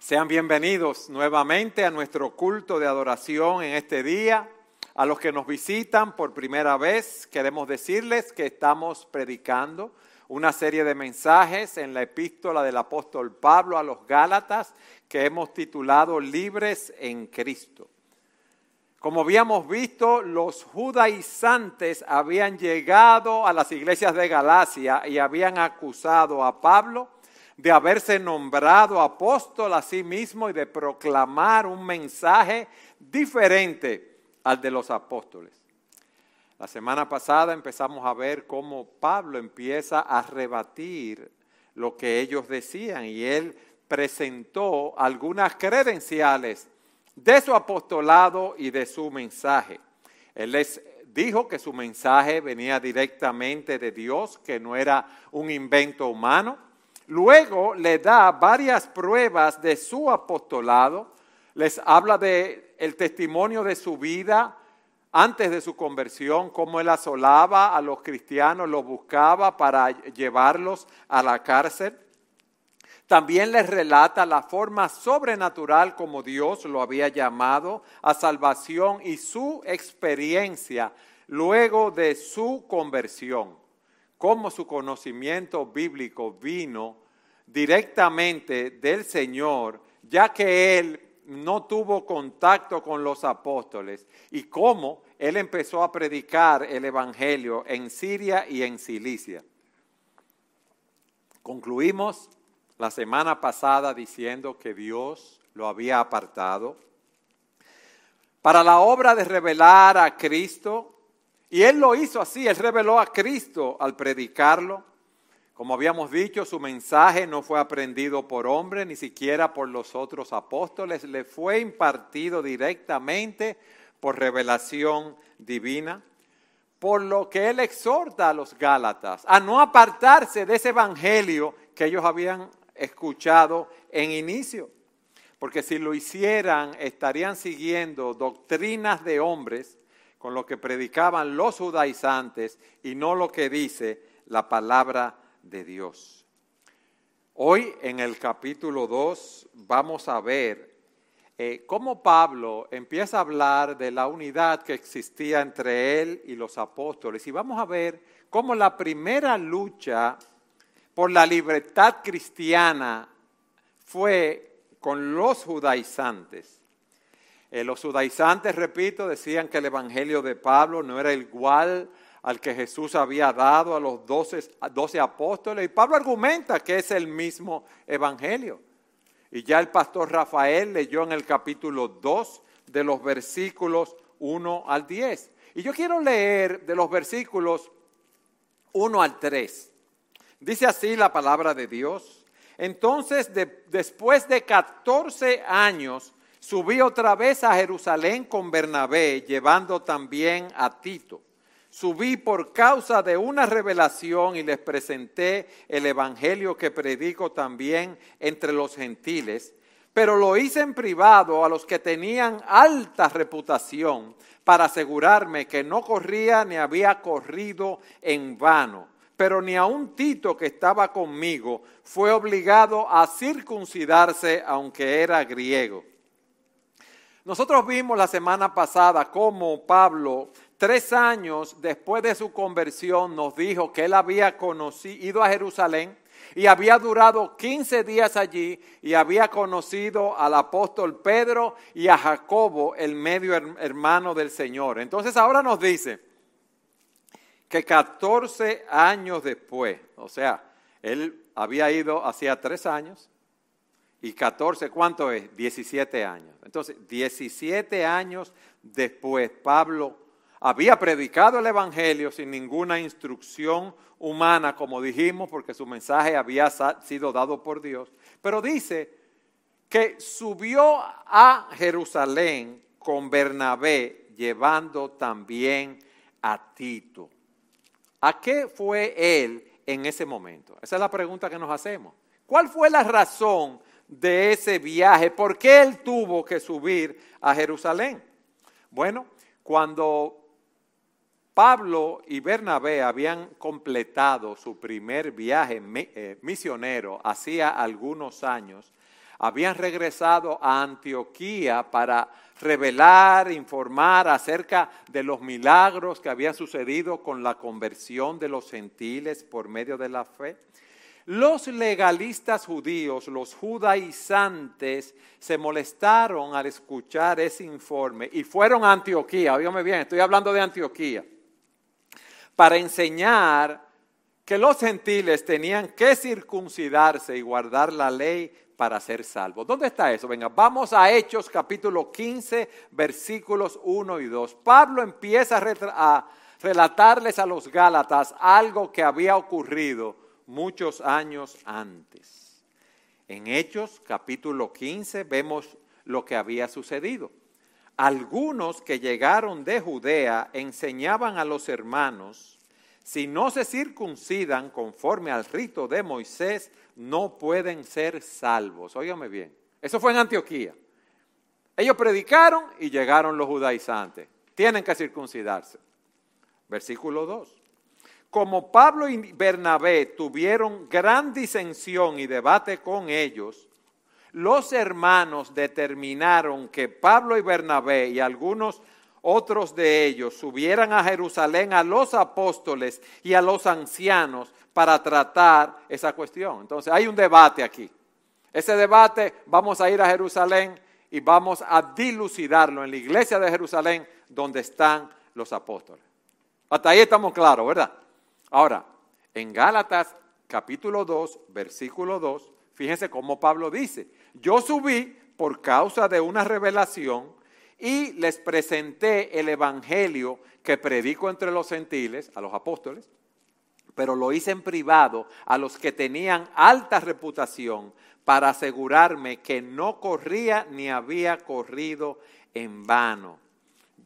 Sean bienvenidos nuevamente a nuestro culto de adoración en este día. A los que nos visitan por primera vez, queremos decirles que estamos predicando una serie de mensajes en la epístola del apóstol Pablo a los Gálatas que hemos titulado Libres en Cristo. Como habíamos visto, los judaizantes habían llegado a las iglesias de Galacia y habían acusado a Pablo de haberse nombrado apóstol a sí mismo y de proclamar un mensaje diferente al de los apóstoles. La semana pasada empezamos a ver cómo Pablo empieza a rebatir lo que ellos decían y él presentó algunas credenciales de su apostolado y de su mensaje. Él les dijo que su mensaje venía directamente de Dios, que no era un invento humano, Luego le da varias pruebas de su apostolado, les habla de el testimonio de su vida antes de su conversión, cómo él asolaba a los cristianos, los buscaba para llevarlos a la cárcel. También les relata la forma sobrenatural como Dios lo había llamado a salvación y su experiencia luego de su conversión cómo su conocimiento bíblico vino directamente del Señor, ya que él no tuvo contacto con los apóstoles y cómo él empezó a predicar el Evangelio en Siria y en Cilicia. Concluimos la semana pasada diciendo que Dios lo había apartado para la obra de revelar a Cristo y él lo hizo así, él reveló a Cristo al predicarlo. Como habíamos dicho, su mensaje no fue aprendido por hombre, ni siquiera por los otros apóstoles, le fue impartido directamente por revelación divina, por lo que él exhorta a los Gálatas a no apartarse de ese evangelio que ellos habían escuchado en inicio, porque si lo hicieran estarían siguiendo doctrinas de hombres con lo que predicaban los judaizantes y no lo que dice la palabra de Dios. Hoy en el capítulo 2 vamos a ver eh, cómo Pablo empieza a hablar de la unidad que existía entre él y los apóstoles y vamos a ver cómo la primera lucha por la libertad cristiana fue con los judaizantes. Eh, los judaizantes, repito, decían que el Evangelio de Pablo no era igual al que Jesús había dado a los doce, apóstoles. Y Pablo argumenta que es el mismo Evangelio. Y ya el pastor Rafael leyó en el capítulo 2 de los versículos 1 al 10. Y yo quiero leer de los versículos 1 al 3. Dice así la palabra de Dios. Entonces, después de 14 años, Subí otra vez a Jerusalén con Bernabé, llevando también a Tito. Subí por causa de una revelación y les presenté el Evangelio que predico también entre los gentiles, pero lo hice en privado a los que tenían alta reputación para asegurarme que no corría ni había corrido en vano. Pero ni aun Tito que estaba conmigo fue obligado a circuncidarse aunque era griego. Nosotros vimos la semana pasada cómo Pablo, tres años después de su conversión, nos dijo que él había ido a Jerusalén y había durado 15 días allí y había conocido al apóstol Pedro y a Jacobo, el medio hermano del Señor. Entonces ahora nos dice que 14 años después, o sea, él había ido hacía tres años, y 14, ¿cuánto es? 17 años. Entonces, 17 años después, Pablo había predicado el Evangelio sin ninguna instrucción humana, como dijimos, porque su mensaje había sido dado por Dios. Pero dice que subió a Jerusalén con Bernabé, llevando también a Tito. ¿A qué fue él en ese momento? Esa es la pregunta que nos hacemos. ¿Cuál fue la razón de ese viaje. ¿Por qué él tuvo que subir a Jerusalén? Bueno, cuando Pablo y Bernabé habían completado su primer viaje eh, misionero hacía algunos años, habían regresado a Antioquía para revelar, informar acerca de los milagros que habían sucedido con la conversión de los gentiles por medio de la fe. Los legalistas judíos, los judaizantes, se molestaron al escuchar ese informe y fueron a Antioquía, óigame bien, estoy hablando de Antioquía, para enseñar que los gentiles tenían que circuncidarse y guardar la ley para ser salvos. ¿Dónde está eso? Venga, vamos a Hechos capítulo 15, versículos 1 y 2. Pablo empieza a relatarles a los Gálatas algo que había ocurrido muchos años antes. En Hechos capítulo 15 vemos lo que había sucedido. Algunos que llegaron de Judea enseñaban a los hermanos si no se circuncidan conforme al rito de Moisés, no pueden ser salvos. Óigame bien. Eso fue en Antioquía. Ellos predicaron y llegaron los judaizantes. Tienen que circuncidarse. Versículo 2. Como Pablo y Bernabé tuvieron gran disensión y debate con ellos, los hermanos determinaron que Pablo y Bernabé y algunos otros de ellos subieran a Jerusalén a los apóstoles y a los ancianos para tratar esa cuestión. Entonces hay un debate aquí. Ese debate vamos a ir a Jerusalén y vamos a dilucidarlo en la iglesia de Jerusalén donde están los apóstoles. Hasta ahí estamos claros, ¿verdad? Ahora, en Gálatas capítulo 2, versículo 2, fíjense cómo Pablo dice, yo subí por causa de una revelación y les presenté el Evangelio que predico entre los gentiles, a los apóstoles, pero lo hice en privado a los que tenían alta reputación para asegurarme que no corría ni había corrido en vano.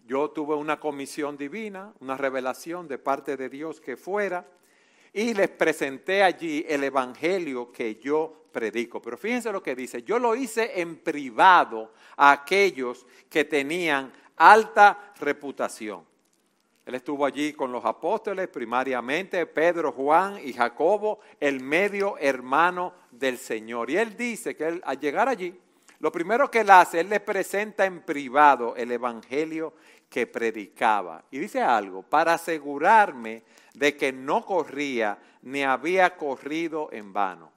Yo tuve una comisión divina, una revelación de parte de Dios que fuera, y les presenté allí el Evangelio que yo predico. Pero fíjense lo que dice, yo lo hice en privado a aquellos que tenían alta reputación. Él estuvo allí con los apóstoles primariamente, Pedro, Juan y Jacobo, el medio hermano del Señor. Y él dice que al llegar allí, lo primero que él hace, él le presenta en privado el Evangelio que predicaba. Y dice algo, para asegurarme de que no corría ni había corrido en vano.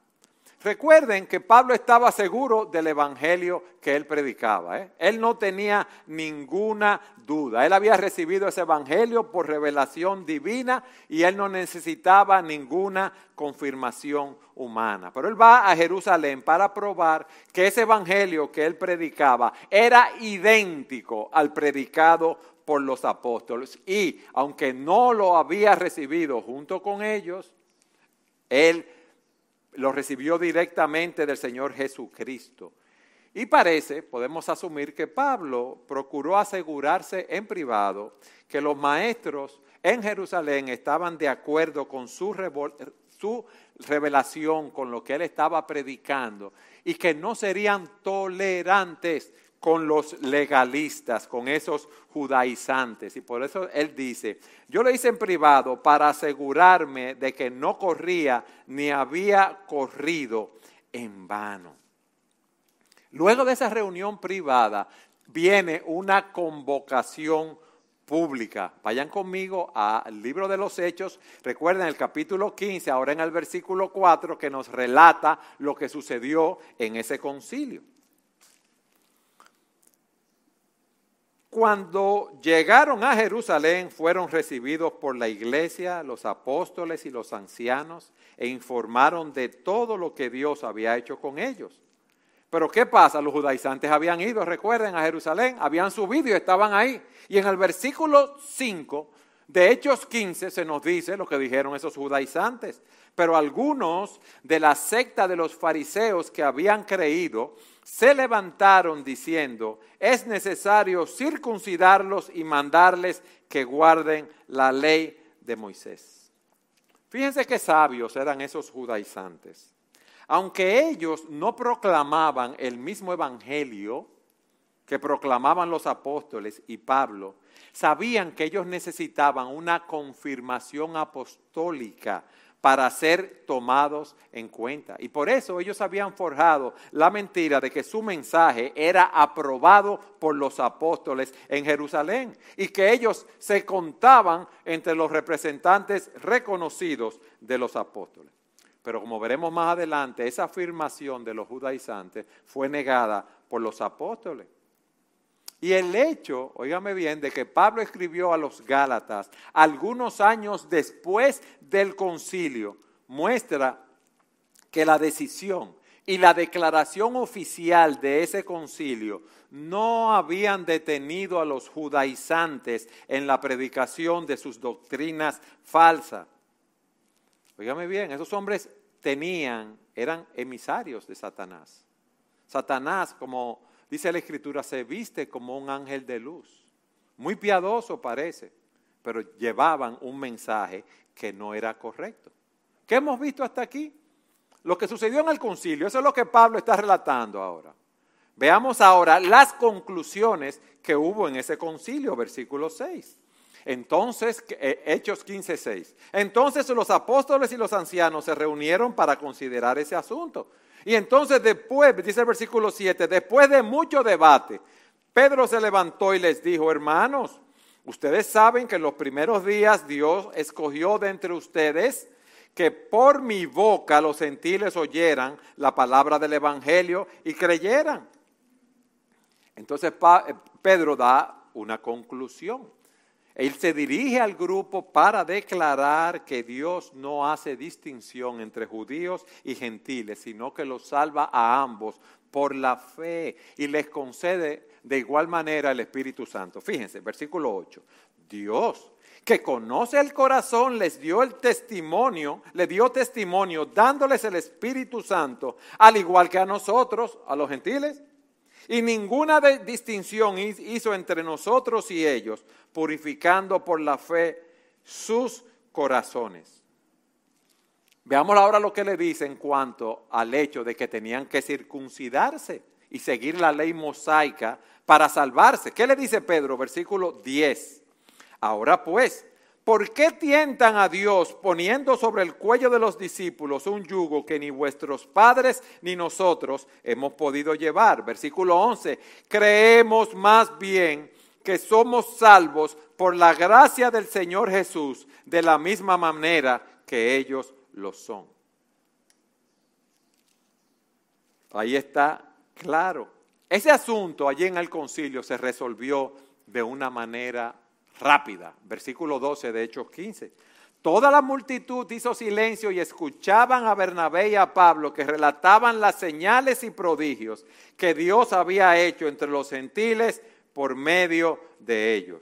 Recuerden que Pablo estaba seguro del evangelio que él predicaba. ¿eh? Él no tenía ninguna duda. Él había recibido ese evangelio por revelación divina y él no necesitaba ninguna confirmación humana. Pero él va a Jerusalén para probar que ese evangelio que él predicaba era idéntico al predicado por los apóstoles. Y aunque no lo había recibido junto con ellos, él lo recibió directamente del Señor Jesucristo. Y parece, podemos asumir que Pablo procuró asegurarse en privado que los maestros en Jerusalén estaban de acuerdo con su, su revelación, con lo que él estaba predicando, y que no serían tolerantes con los legalistas, con esos judaizantes. Y por eso él dice, yo lo hice en privado para asegurarme de que no corría ni había corrido en vano. Luego de esa reunión privada viene una convocación pública. Vayan conmigo al libro de los Hechos. Recuerden el capítulo 15, ahora en el versículo 4, que nos relata lo que sucedió en ese concilio. Cuando llegaron a Jerusalén fueron recibidos por la iglesia, los apóstoles y los ancianos e informaron de todo lo que Dios había hecho con ellos. Pero ¿qué pasa? Los judaizantes habían ido, recuerden, a Jerusalén, habían subido y estaban ahí. Y en el versículo 5 de Hechos 15 se nos dice lo que dijeron esos judaizantes. Pero algunos de la secta de los fariseos que habían creído se levantaron diciendo, es necesario circuncidarlos y mandarles que guarden la ley de Moisés. Fíjense qué sabios eran esos judaizantes. Aunque ellos no proclamaban el mismo evangelio que proclamaban los apóstoles y Pablo, sabían que ellos necesitaban una confirmación apostólica para ser tomados en cuenta. Y por eso ellos habían forjado la mentira de que su mensaje era aprobado por los apóstoles en Jerusalén y que ellos se contaban entre los representantes reconocidos de los apóstoles. Pero como veremos más adelante, esa afirmación de los judaizantes fue negada por los apóstoles. Y el hecho, óigame bien, de que Pablo escribió a los Gálatas algunos años después del concilio, muestra que la decisión y la declaración oficial de ese concilio no habían detenido a los judaizantes en la predicación de sus doctrinas falsas. Óigame bien, esos hombres tenían, eran emisarios de Satanás. Satanás, como dice la Escritura, se viste como un ángel de luz. Muy piadoso parece, pero llevaban un mensaje que no era correcto. ¿Qué hemos visto hasta aquí? Lo que sucedió en el concilio, eso es lo que Pablo está relatando ahora. Veamos ahora las conclusiones que hubo en ese concilio, versículo 6. Entonces, eh, Hechos 15, 6. Entonces los apóstoles y los ancianos se reunieron para considerar ese asunto. Y entonces después, dice el versículo 7, después de mucho debate, Pedro se levantó y les dijo, hermanos, ustedes saben que en los primeros días Dios escogió de entre ustedes que por mi boca los gentiles oyeran la palabra del Evangelio y creyeran. Entonces Pedro da una conclusión. Él se dirige al grupo para declarar que Dios no hace distinción entre judíos y gentiles, sino que los salva a ambos por la fe y les concede de igual manera el Espíritu Santo. Fíjense, versículo 8. Dios, que conoce el corazón, les dio el testimonio, le dio testimonio dándoles el Espíritu Santo, al igual que a nosotros, a los gentiles. Y ninguna distinción hizo entre nosotros y ellos, purificando por la fe sus corazones. Veamos ahora lo que le dice en cuanto al hecho de que tenían que circuncidarse y seguir la ley mosaica para salvarse. ¿Qué le dice Pedro? Versículo 10. Ahora pues, ¿Por qué tientan a Dios poniendo sobre el cuello de los discípulos un yugo que ni vuestros padres ni nosotros hemos podido llevar? Versículo 11. Creemos más bien que somos salvos por la gracia del Señor Jesús de la misma manera que ellos lo son. Ahí está claro. Ese asunto allí en el concilio se resolvió de una manera rápida. Versículo 12 de Hechos 15. Toda la multitud hizo silencio y escuchaban a Bernabé y a Pablo que relataban las señales y prodigios que Dios había hecho entre los gentiles por medio de ellos.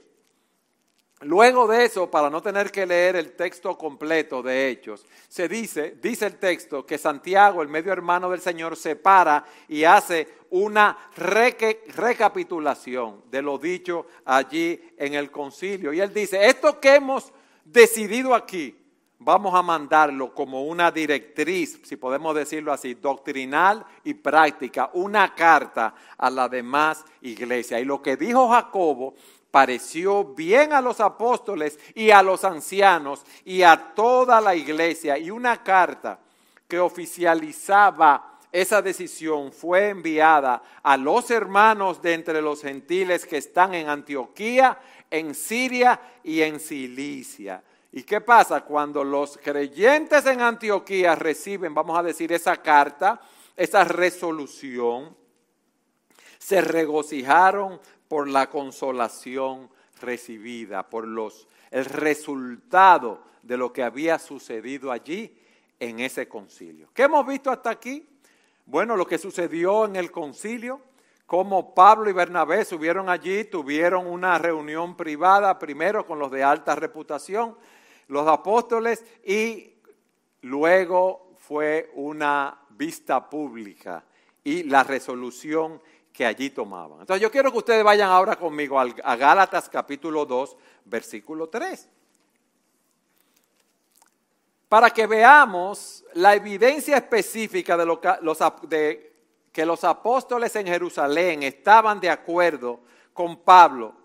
Luego de eso, para no tener que leer el texto completo de Hechos, se dice, dice el texto, que Santiago, el medio hermano del Señor, se para y hace una recapitulación de lo dicho allí en el concilio. Y él dice, esto que hemos decidido aquí, vamos a mandarlo como una directriz, si podemos decirlo así, doctrinal y práctica, una carta a la demás iglesia. Y lo que dijo Jacobo pareció bien a los apóstoles y a los ancianos y a toda la iglesia. Y una carta que oficializaba esa decisión fue enviada a los hermanos de entre los gentiles que están en Antioquía, en Siria y en Cilicia. ¿Y qué pasa cuando los creyentes en Antioquía reciben, vamos a decir, esa carta, esa resolución? Se regocijaron por la consolación recibida, por los, el resultado de lo que había sucedido allí en ese concilio. ¿Qué hemos visto hasta aquí? Bueno, lo que sucedió en el concilio, cómo Pablo y Bernabé subieron allí, tuvieron una reunión privada, primero con los de alta reputación, los apóstoles, y luego fue una vista pública y la resolución que allí tomaban. Entonces yo quiero que ustedes vayan ahora conmigo a Gálatas capítulo 2, versículo 3. Para que veamos la evidencia específica de, lo que, los, apóstoles en Jerusalén estaban de acuerdo con Pablo.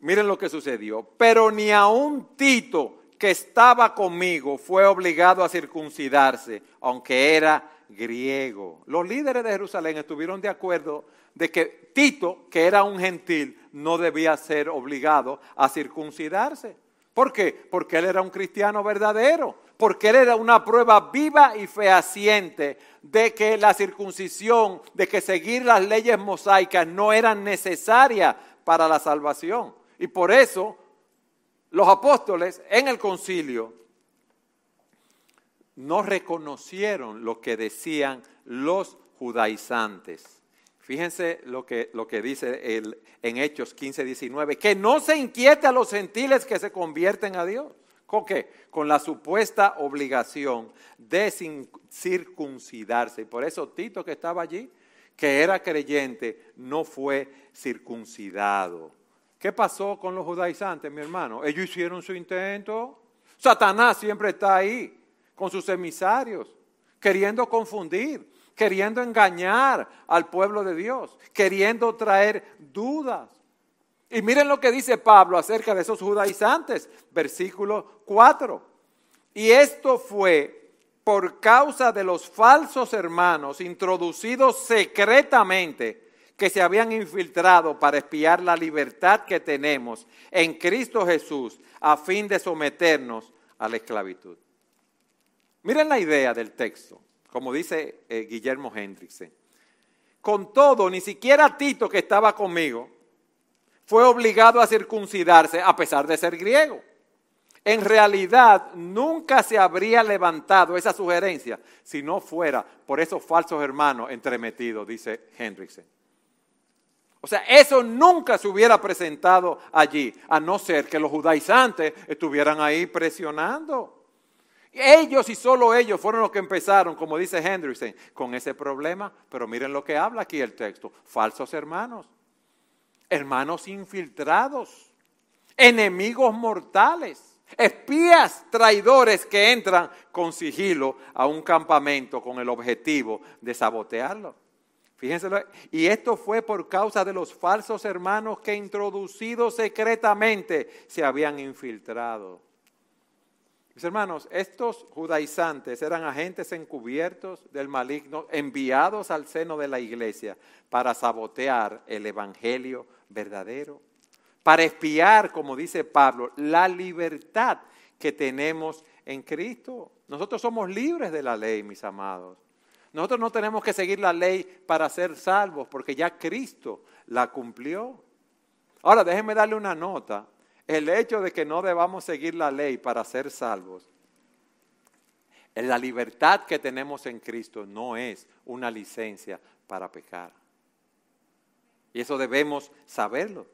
Miren lo que sucedió. Pero ni aun Tito, que estaba conmigo fue obligado a circuncidarse, aunque era griego. Los líderes de Jerusalén estuvieron de acuerdo de que Tito, que era un gentil, no debía ser obligado a circuncidarse. ¿Por qué? Porque él era un cristiano verdadero, porque él era una prueba viva y fehaciente de que la circuncisión, de que seguir las leyes mosaicas no eran necesarias para la salvación. Y por eso los apóstoles en el concilio no reconocieron lo que decían los judaizantes. Fíjense lo que, lo que dice el, en Hechos 15, 19, que no se inquiete a los gentiles que se convierten a Dios. ¿Con qué? Con la supuesta obligación de circuncidarse. Y por eso Tito que estaba allí, que era creyente, no fue circuncidado. ¿Qué pasó con los judaizantes, mi hermano? Ellos hicieron su intento. Satanás siempre está ahí con sus emisarios, queriendo confundir, queriendo engañar al pueblo de Dios, queriendo traer dudas. Y miren lo que dice Pablo acerca de esos judaizantes, versículo 4. Y esto fue por causa de los falsos hermanos introducidos secretamente que se habían infiltrado para espiar la libertad que tenemos en Cristo Jesús a fin de someternos a la esclavitud. Miren la idea del texto, como dice eh, Guillermo Hendrickson. Con todo, ni siquiera Tito, que estaba conmigo, fue obligado a circuncidarse a pesar de ser griego. En realidad, nunca se habría levantado esa sugerencia si no fuera por esos falsos hermanos entremetidos, dice Hendrickson. O sea, eso nunca se hubiera presentado allí, a no ser que los judaizantes estuvieran ahí presionando. Ellos y solo ellos fueron los que empezaron, como dice Henderson, con ese problema. Pero miren lo que habla aquí el texto. Falsos hermanos. Hermanos infiltrados. Enemigos mortales. Espías traidores que entran con sigilo a un campamento con el objetivo de sabotearlo. Fíjense, y esto fue por causa de los falsos hermanos que introducidos secretamente se habían infiltrado. Mis hermanos, estos judaizantes eran agentes encubiertos del maligno enviados al seno de la iglesia para sabotear el evangelio verdadero, para espiar, como dice Pablo, la libertad que tenemos en Cristo. Nosotros somos libres de la ley, mis amados. Nosotros no tenemos que seguir la ley para ser salvos, porque ya Cristo la cumplió. Ahora, déjenme darle una nota el hecho de que no debamos seguir la ley para ser salvos, la libertad que tenemos en Cristo no es una licencia para pecar. Y eso debemos saberlo.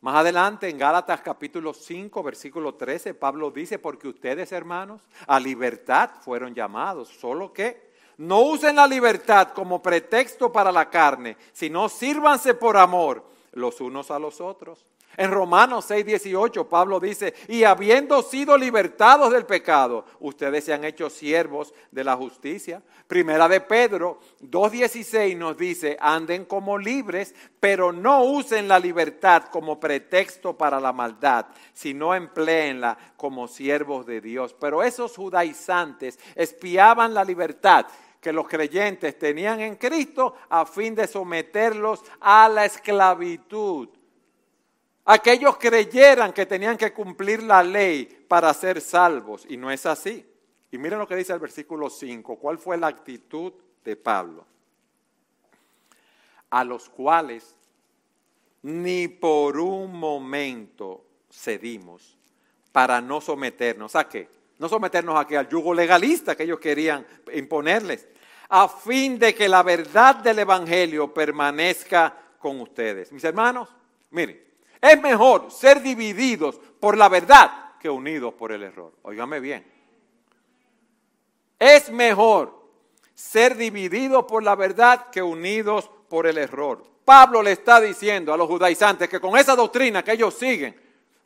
Más adelante en Gálatas capítulo 5, versículo 13, Pablo dice, porque ustedes hermanos a libertad fueron llamados, solo que no usen la libertad como pretexto para la carne, sino sírvanse por amor los unos a los otros. En Romanos 6, 18, Pablo dice, y habiendo sido libertados del pecado, ustedes se han hecho siervos de la justicia. Primera de Pedro 2.16 nos dice, anden como libres, pero no usen la libertad como pretexto para la maldad, sino empleenla como siervos de Dios. Pero esos judaizantes espiaban la libertad que los creyentes tenían en Cristo a fin de someterlos a la esclavitud. Aquellos creyeran que tenían que cumplir la ley para ser salvos y no es así. Y miren lo que dice el versículo 5, cuál fue la actitud de Pablo. A los cuales ni por un momento cedimos para no someternos a qué? No someternos a qué? Al yugo legalista que ellos querían imponerles, a fin de que la verdad del Evangelio permanezca con ustedes. Mis hermanos, miren, es mejor ser divididos por la verdad que unidos por el error. Óigame bien. Es mejor ser divididos por la verdad que unidos por el error. Pablo le está diciendo a los judaizantes que con esa doctrina que ellos siguen,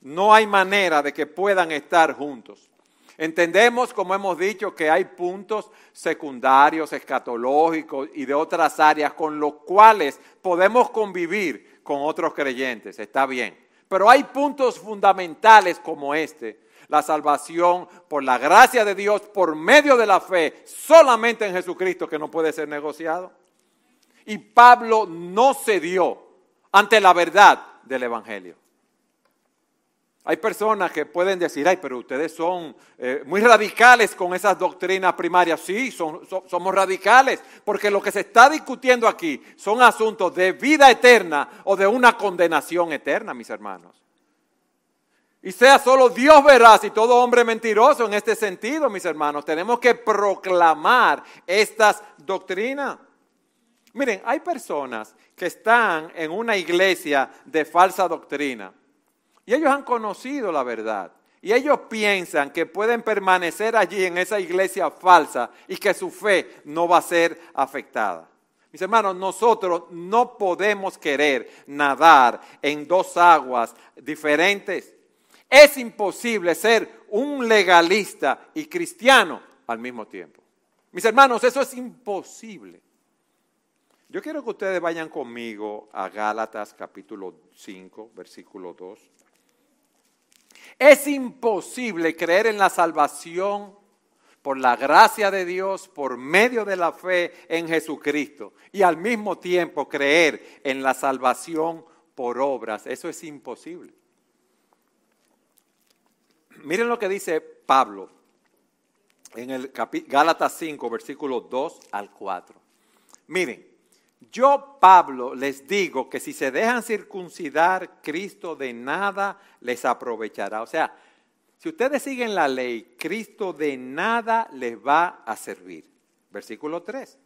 no hay manera de que puedan estar juntos. Entendemos, como hemos dicho, que hay puntos secundarios, escatológicos y de otras áreas con los cuales podemos convivir con otros creyentes. Está bien. Pero hay puntos fundamentales como este, la salvación por la gracia de Dios, por medio de la fe, solamente en Jesucristo que no puede ser negociado. Y Pablo no cedió ante la verdad del Evangelio. Hay personas que pueden decir, ay, pero ustedes son eh, muy radicales con esas doctrinas primarias. Sí, somos radicales, porque lo que se está discutiendo aquí son asuntos de vida eterna o de una condenación eterna, mis hermanos. Y sea solo Dios veraz y todo hombre mentiroso en este sentido, mis hermanos. Tenemos que proclamar estas doctrinas. Miren, hay personas que están en una iglesia de falsa doctrina y ellos han conocido la verdad. Y ellos piensan que pueden permanecer allí en esa iglesia falsa y que su fe no va a ser afectada. Mis hermanos, nosotros no podemos querer nadar en dos aguas diferentes. Es imposible ser un legalista y cristiano al mismo tiempo. Mis hermanos, eso es imposible. Yo quiero que ustedes vayan conmigo a Gálatas capítulo 5, versículo 2. Es imposible creer en la salvación por la gracia de Dios, por medio de la fe en Jesucristo, y al mismo tiempo creer en la salvación por obras. Eso es imposible. Miren lo que dice Pablo en el Gálatas 5, versículos 2 al 4. Miren, yo, Pablo, les digo que si se dejan circuncidar, Cristo de nada les aprovechará. O sea, si ustedes siguen la ley, Cristo de nada les va a servir. Versículo 3.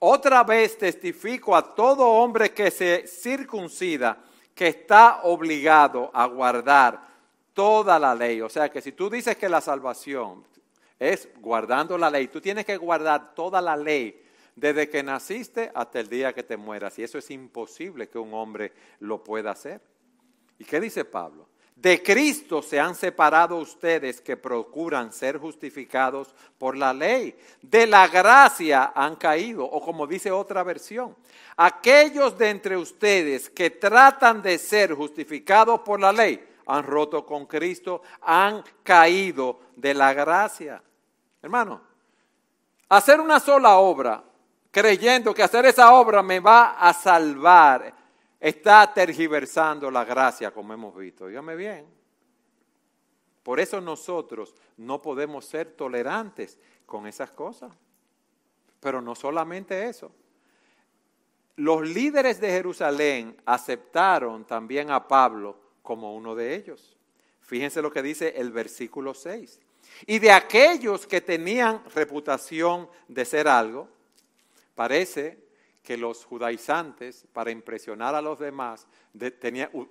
Otra vez testifico a todo hombre que se circuncida que está obligado a guardar toda la ley. O sea que si tú dices que la salvación es guardando la ley, tú tienes que guardar toda la ley desde que naciste hasta el día que te mueras. Y eso es imposible que un hombre lo pueda hacer. ¿Y qué dice Pablo? De Cristo se han separado ustedes que procuran ser justificados por la ley. De la gracia han caído, o como dice otra versión, aquellos de entre ustedes que tratan de ser justificados por la ley han roto con Cristo, han caído de la gracia. Hermano, hacer una sola obra creyendo que hacer esa obra me va a salvar, está tergiversando la gracia, como hemos visto. Dígame bien. Por eso nosotros no podemos ser tolerantes con esas cosas. Pero no solamente eso. Los líderes de Jerusalén aceptaron también a Pablo como uno de ellos. Fíjense lo que dice el versículo 6. Y de aquellos que tenían reputación de ser algo, Parece que los judaizantes, para impresionar a los demás,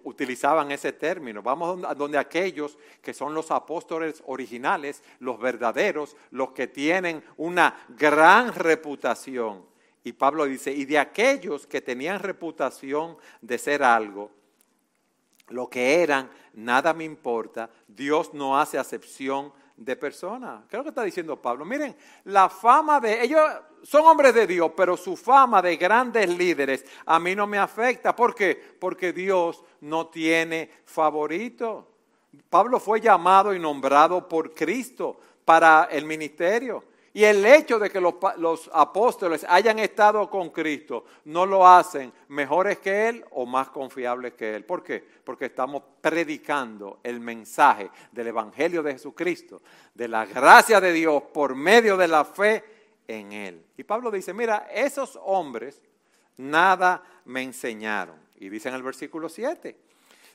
utilizaban ese término. Vamos a donde aquellos que son los apóstoles originales, los verdaderos, los que tienen una gran reputación. Y Pablo dice, y de aquellos que tenían reputación de ser algo, lo que eran, nada me importa, Dios no hace acepción de personas. ¿Qué es lo que está diciendo Pablo? Miren, la fama de ellos son hombres de Dios, pero su fama de grandes líderes a mí no me afecta. ¿Por qué? Porque Dios no tiene favorito. Pablo fue llamado y nombrado por Cristo para el ministerio. Y el hecho de que los, apóstoles hayan estado con Cristo no lo hacen mejores que Él o más confiables que Él. ¿Por qué? Porque estamos predicando el mensaje del Evangelio de Jesucristo, de la gracia de Dios por medio de la fe en Él. Y Pablo dice, mira, esos hombres nada me enseñaron. Y dice en el versículo 7,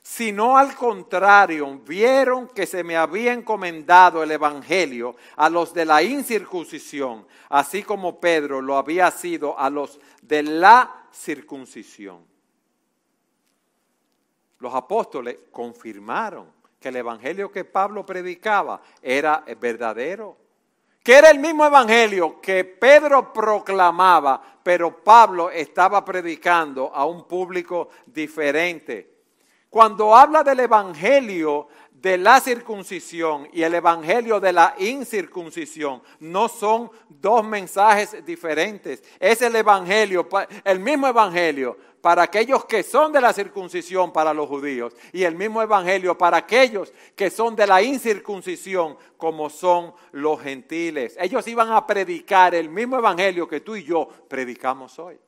sino al contrario, vieron que se me había encomendado el Evangelio a los de la incircuncisión, así como Pedro lo había sido a los de la circuncisión. Los apóstoles confirmaron que el Evangelio que Pablo predicaba era verdadero, que era el mismo Evangelio que Pedro proclamaba, pero Pablo estaba predicando a un público diferente cuando habla del Evangelio de la circuncisión y el evangelio de la incircuncisión no son dos mensajes diferentes. Es el evangelio, el mismo evangelio para aquellos que son de la circuncisión para los judíos y el mismo evangelio para aquellos que son de la incircuncisión como son los gentiles. Ellos iban a predicar el mismo evangelio que tú y yo predicamos hoy.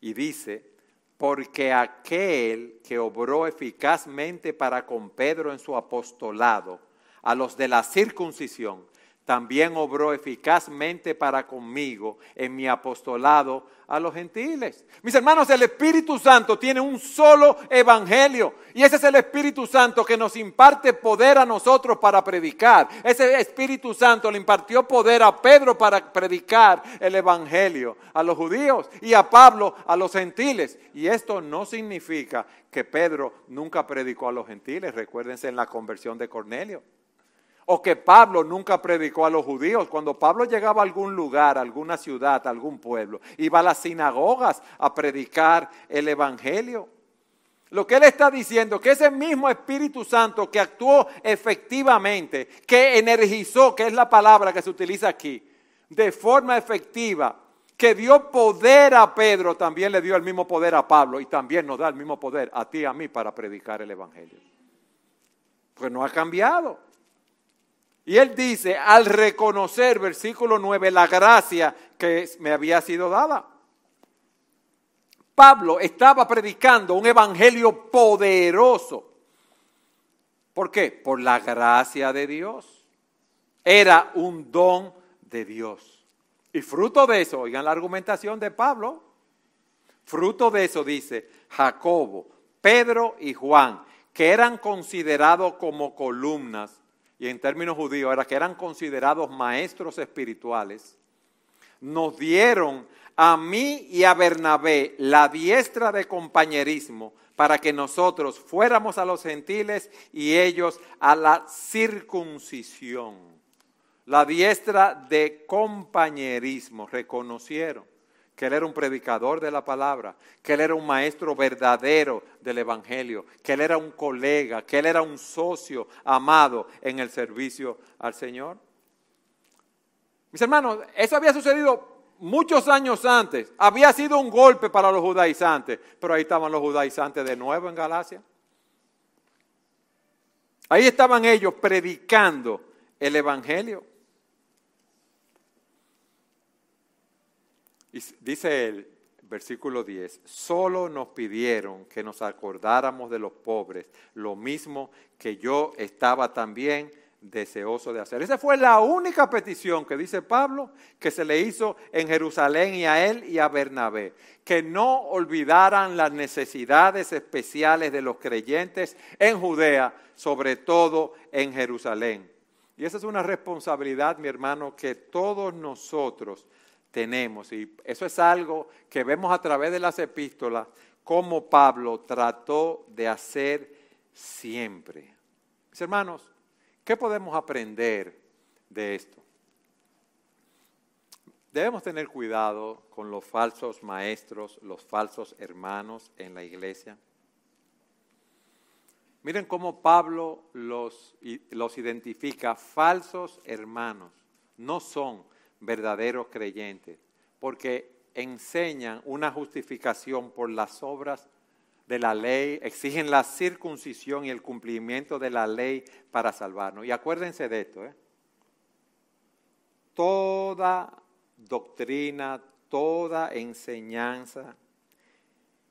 Y dice, porque aquel que obró eficazmente para con Pedro en su apostolado, a los de la circuncisión, también obró eficazmente para conmigo en mi apostolado a los gentiles. Mis hermanos, el Espíritu Santo tiene un solo evangelio y ese es el Espíritu Santo que nos imparte poder a nosotros para predicar. Ese Espíritu Santo le impartió poder a Pedro para predicar el evangelio a los judíos y a Pablo a los gentiles. Y esto no significa que Pedro nunca predicó a los gentiles. Recuérdense en la conversión de Cornelio o que Pablo nunca predicó a los judíos. Cuando Pablo llegaba a algún lugar, a alguna ciudad, a algún pueblo, iba a las sinagogas a predicar el Evangelio. Lo que él está diciendo, que ese mismo Espíritu Santo que actuó efectivamente, que energizó, que es la palabra que se utiliza aquí, de forma efectiva, que dio poder a Pedro, también le dio el mismo poder a Pablo y también nos da el mismo poder a ti y a mí para predicar el Evangelio. Pues no ha cambiado. Y él dice, al reconocer, versículo 9, la gracia que me había sido dada. Pablo estaba predicando un evangelio poderoso. ¿Por qué? Por la gracia de Dios. Era un don de Dios. Y fruto de eso, oigan la argumentación de Pablo, fruto de eso dice Jacobo, Pedro y Juan, que eran considerados como columnas y en términos judíos era que eran considerados maestros espirituales, nos dieron a mí y a Bernabé la diestra de compañerismo para que nosotros fuéramos a los gentiles y ellos a la circuncisión. La diestra de compañerismo reconocieron que él era un predicador de la palabra, que él era un maestro verdadero del Evangelio, que él era un colega, que él era un socio amado en el servicio al Señor. Mis hermanos, eso había sucedido muchos años antes. Había sido un golpe para los judaizantes, pero ahí estaban los judaizantes de nuevo en Galacia. Ahí estaban ellos predicando el Evangelio. Y dice el versículo 10, solo nos pidieron que nos acordáramos de los pobres, lo mismo que yo estaba también deseoso de hacer. Esa fue la única petición que dice Pablo que se le hizo en Jerusalén y a él y a Bernabé, que no olvidaran las necesidades especiales de los creyentes en Judea, sobre todo en Jerusalén. Y esa es una responsabilidad, mi hermano, que todos nosotros tenemos. Y eso es algo que vemos a través de las epístolas, como Pablo trató de hacer siempre. Mis hermanos, ¿qué podemos aprender de esto? Debemos tener cuidado con los falsos maestros, los falsos hermanos en la iglesia. Miren cómo Pablo los, los identifica, falsos hermanos. No son verdaderos creyentes, porque enseñan una justificación por las obras de la ley, exigen la circuncisión y el cumplimiento de la ley para salvarnos. Y acuérdense de esto, ¿eh? toda doctrina, toda enseñanza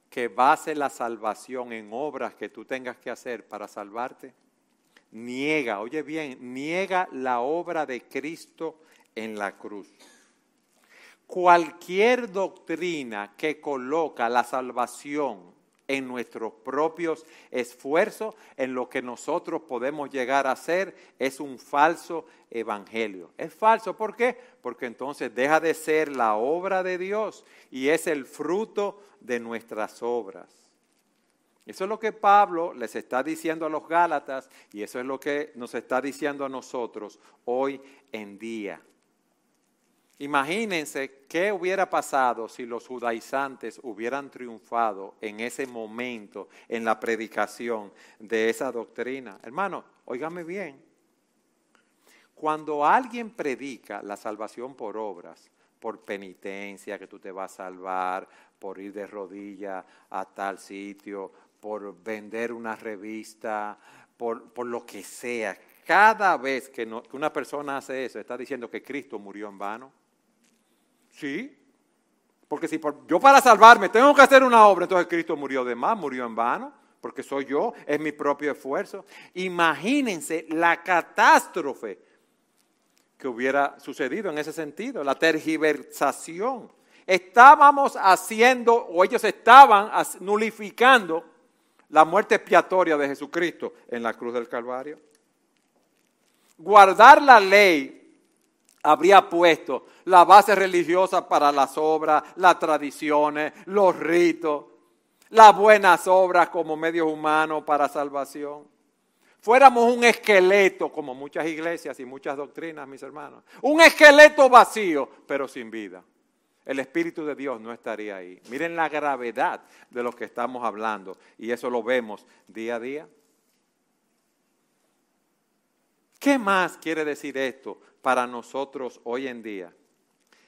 que base la salvación en obras que tú tengas que hacer para salvarte, niega, oye bien, niega la obra de Cristo en la cruz. Cualquier doctrina que coloca la salvación en nuestros propios esfuerzos, en lo que nosotros podemos llegar a hacer, es un falso evangelio. Es falso, ¿por qué? Porque entonces deja de ser la obra de Dios y es el fruto de nuestras obras. Eso es lo que Pablo les está diciendo a los Gálatas y eso es lo que nos está diciendo a nosotros hoy en día. Imagínense qué hubiera pasado si los judaizantes hubieran triunfado en ese momento en la predicación de esa doctrina. Hermano, óigame bien. Cuando alguien predica la salvación por obras, por penitencia, que tú te vas a salvar, por ir de rodilla a tal sitio, por vender una revista, por, por lo que sea, cada vez que una persona hace eso, está diciendo que Cristo murió en vano. Sí. Porque si yo para salvarme tengo que hacer una obra, entonces Cristo murió de más, murió en vano, porque soy yo, es mi propio esfuerzo. Imagínense la catástrofe que hubiera sucedido en ese sentido, la tergiversación. Estábamos haciendo, o ellos estaban nulificando la muerte expiatoria de Jesucristo en la cruz del Calvario. Guardar la ley habría puesto la base religiosa para las obras, las tradiciones, los ritos, las buenas obras como medios humanos para salvación. Fuéramos un esqueleto, como muchas iglesias y muchas doctrinas, mis hermanos. Un esqueleto vacío, pero sin vida. El Espíritu de Dios no estaría ahí. Miren la gravedad de lo que estamos hablando. Y eso lo vemos día a día. ¿Qué más quiere decir esto para nosotros hoy en día?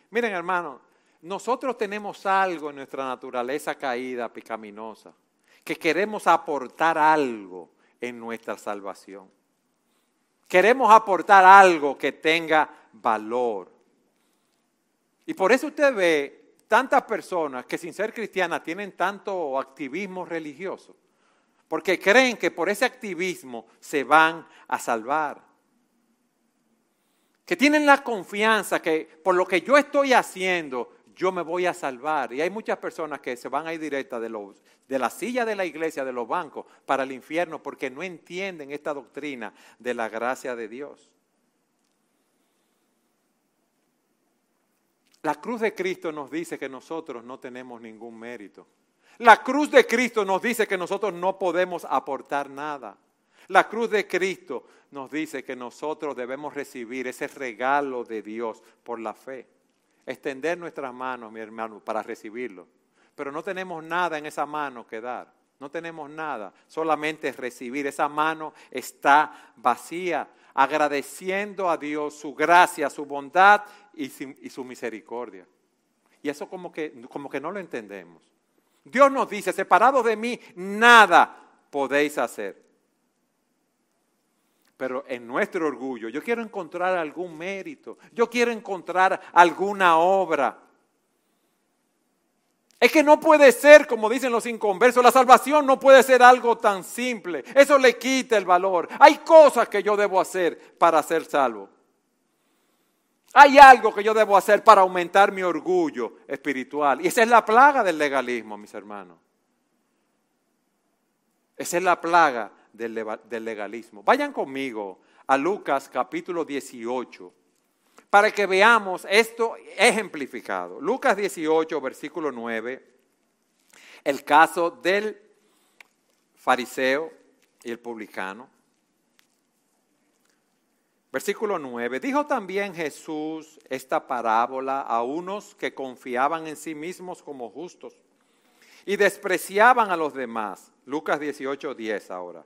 Miren, hermano, nosotros tenemos algo en nuestra naturaleza caída, picaminosa, que queremos aportar algo en nuestra salvación. Queremos aportar algo que tenga valor. Y por eso usted ve tantas personas que sin ser cristianas tienen tanto activismo religioso, porque creen que por ese activismo se van a salvar que tienen la confianza que por lo que yo estoy haciendo, yo me voy a salvar. Y hay muchas personas que se van a ir directa de, de la silla de la iglesia, de los bancos, para el infierno, porque no entienden esta doctrina de la gracia de Dios. La cruz de Cristo nos dice que nosotros no tenemos ningún mérito. La cruz de Cristo nos dice que nosotros no podemos aportar nada. La cruz de Cristo nos dice que nosotros debemos recibir ese regalo de Dios por la fe. Extender nuestras manos, mi hermano, para recibirlo. Pero no tenemos nada en esa mano que dar. No tenemos nada, solamente recibir. Esa mano está vacía, agradeciendo a Dios su gracia, su bondad y su, misericordia. Y eso como que, como que no lo entendemos. Dios nos dice, separados de mí, nada podéis hacer pero en nuestro orgullo, yo quiero encontrar algún mérito, yo quiero encontrar alguna obra. Es que no puede ser, como dicen los inconversos, la salvación no puede ser algo tan simple. Eso le quita el valor. Hay cosas que yo debo hacer para ser salvo. Hay algo que yo debo hacer para aumentar mi orgullo espiritual. Y esa es la plaga del legalismo, mis hermanos. Esa es la plaga del legalismo. Vayan conmigo a Lucas capítulo 18 para que veamos esto ejemplificado. Lucas 18, versículo 9, el caso del fariseo y el publicano. Versículo 9. Dijo también Jesús esta parábola a unos que confiaban en sí mismos como justos y despreciaban a los demás. Lucas 18, 10 ahora.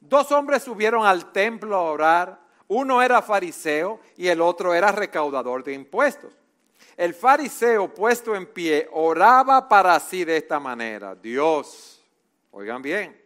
Dos hombres subieron al templo a orar. Uno era fariseo y el otro era recaudador de impuestos. El fariseo puesto en pie oraba para sí de esta manera. Dios, oigan bien,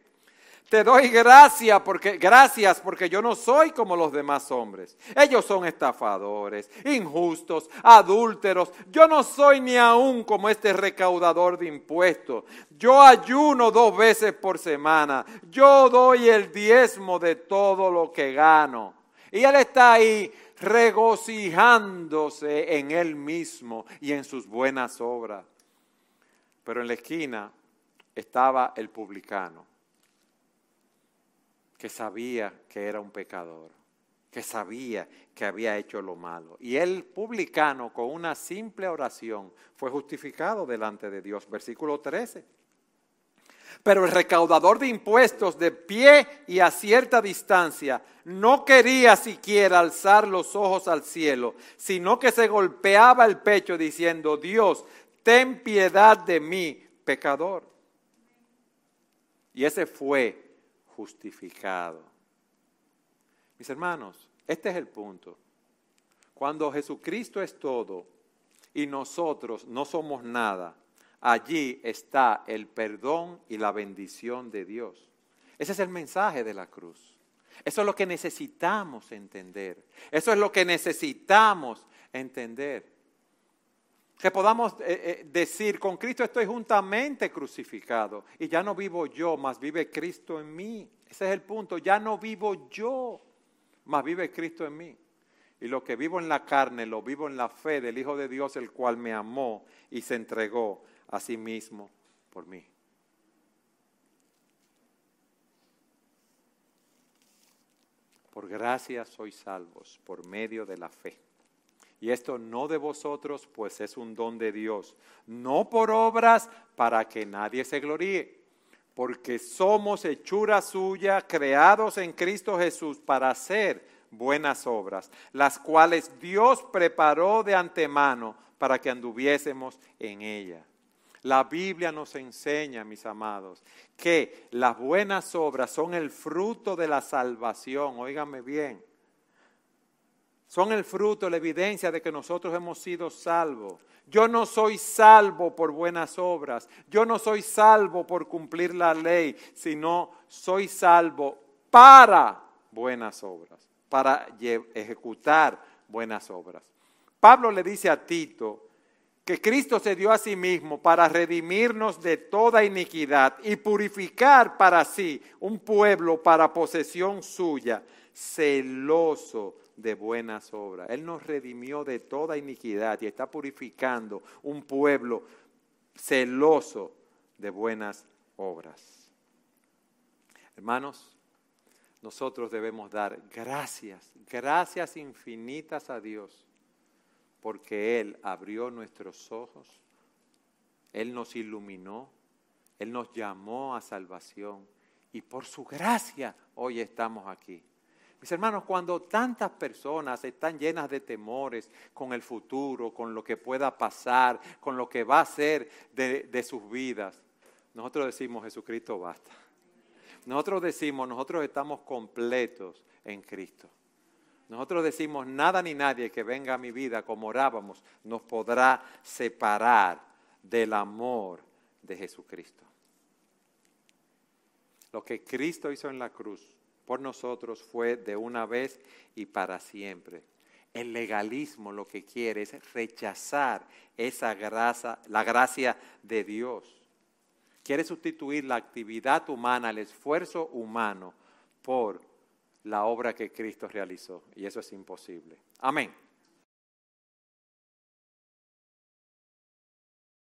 te doy gracias porque, gracias porque yo no soy como los demás hombres. Ellos son estafadores, injustos, adúlteros. Yo no soy ni aún como este recaudador de impuestos. Yo ayuno dos veces por semana. Yo doy el diezmo de todo lo que gano. Y él está ahí regocijándose en él mismo y en sus buenas obras. Pero en la esquina estaba el publicano que sabía que era un pecador, que sabía que había hecho lo malo. Y el publicano con una simple oración fue justificado delante de Dios. Versículo 13. Pero el recaudador de impuestos de pie y a cierta distancia no quería siquiera alzar los ojos al cielo, sino que se golpeaba el pecho diciendo, Dios, ten piedad de mí, pecador. Y ese fue justificado. Mis hermanos, este es el punto. Cuando Jesucristo es todo y nosotros no somos nada, allí está el perdón y la bendición de Dios. Ese es el mensaje de la cruz. Eso es lo que necesitamos entender. Eso es lo que necesitamos entender. Que podamos eh, eh, decir, con Cristo estoy juntamente crucificado y ya no vivo yo, más vive Cristo en mí. Ese es el punto, ya no vivo yo, más vive Cristo en mí. Y lo que vivo en la carne, lo vivo en la fe del Hijo de Dios, el cual me amó y se entregó a sí mismo por mí. Por gracia sois salvos por medio de la fe. Y esto no de vosotros, pues es un don de Dios, no por obras para que nadie se gloríe, porque somos hechura suya, creados en Cristo Jesús para hacer buenas obras, las cuales Dios preparó de antemano para que anduviésemos en ella. La Biblia nos enseña, mis amados, que las buenas obras son el fruto de la salvación. Óigame bien. Son el fruto, la evidencia de que nosotros hemos sido salvos. Yo no soy salvo por buenas obras. Yo no soy salvo por cumplir la ley, sino soy salvo para buenas obras, para ejecutar buenas obras. Pablo le dice a Tito, que Cristo se dio a sí mismo para redimirnos de toda iniquidad y purificar para sí un pueblo para posesión suya, celoso de buenas obras. Él nos redimió de toda iniquidad y está purificando un pueblo celoso de buenas obras. Hermanos, nosotros debemos dar gracias, gracias infinitas a Dios porque Él abrió nuestros ojos, Él nos iluminó, Él nos llamó a salvación y por su gracia hoy estamos aquí. Mis hermanos, cuando tantas personas están llenas de temores con el futuro, con lo que pueda pasar, con lo que va a ser de, sus vidas, nosotros decimos, Jesucristo basta. Nosotros decimos, nosotros estamos completos en Cristo. Nosotros decimos, nada ni nadie que venga a mi vida como orábamos nos podrá separar del amor de Jesucristo. Lo que Cristo hizo en la cruz por nosotros fue de una vez y para siempre. El legalismo lo que quiere es rechazar esa gracia, la gracia de Dios. Quiere sustituir la actividad humana, el esfuerzo humano por la obra que Cristo realizó. Y eso es imposible. Amén.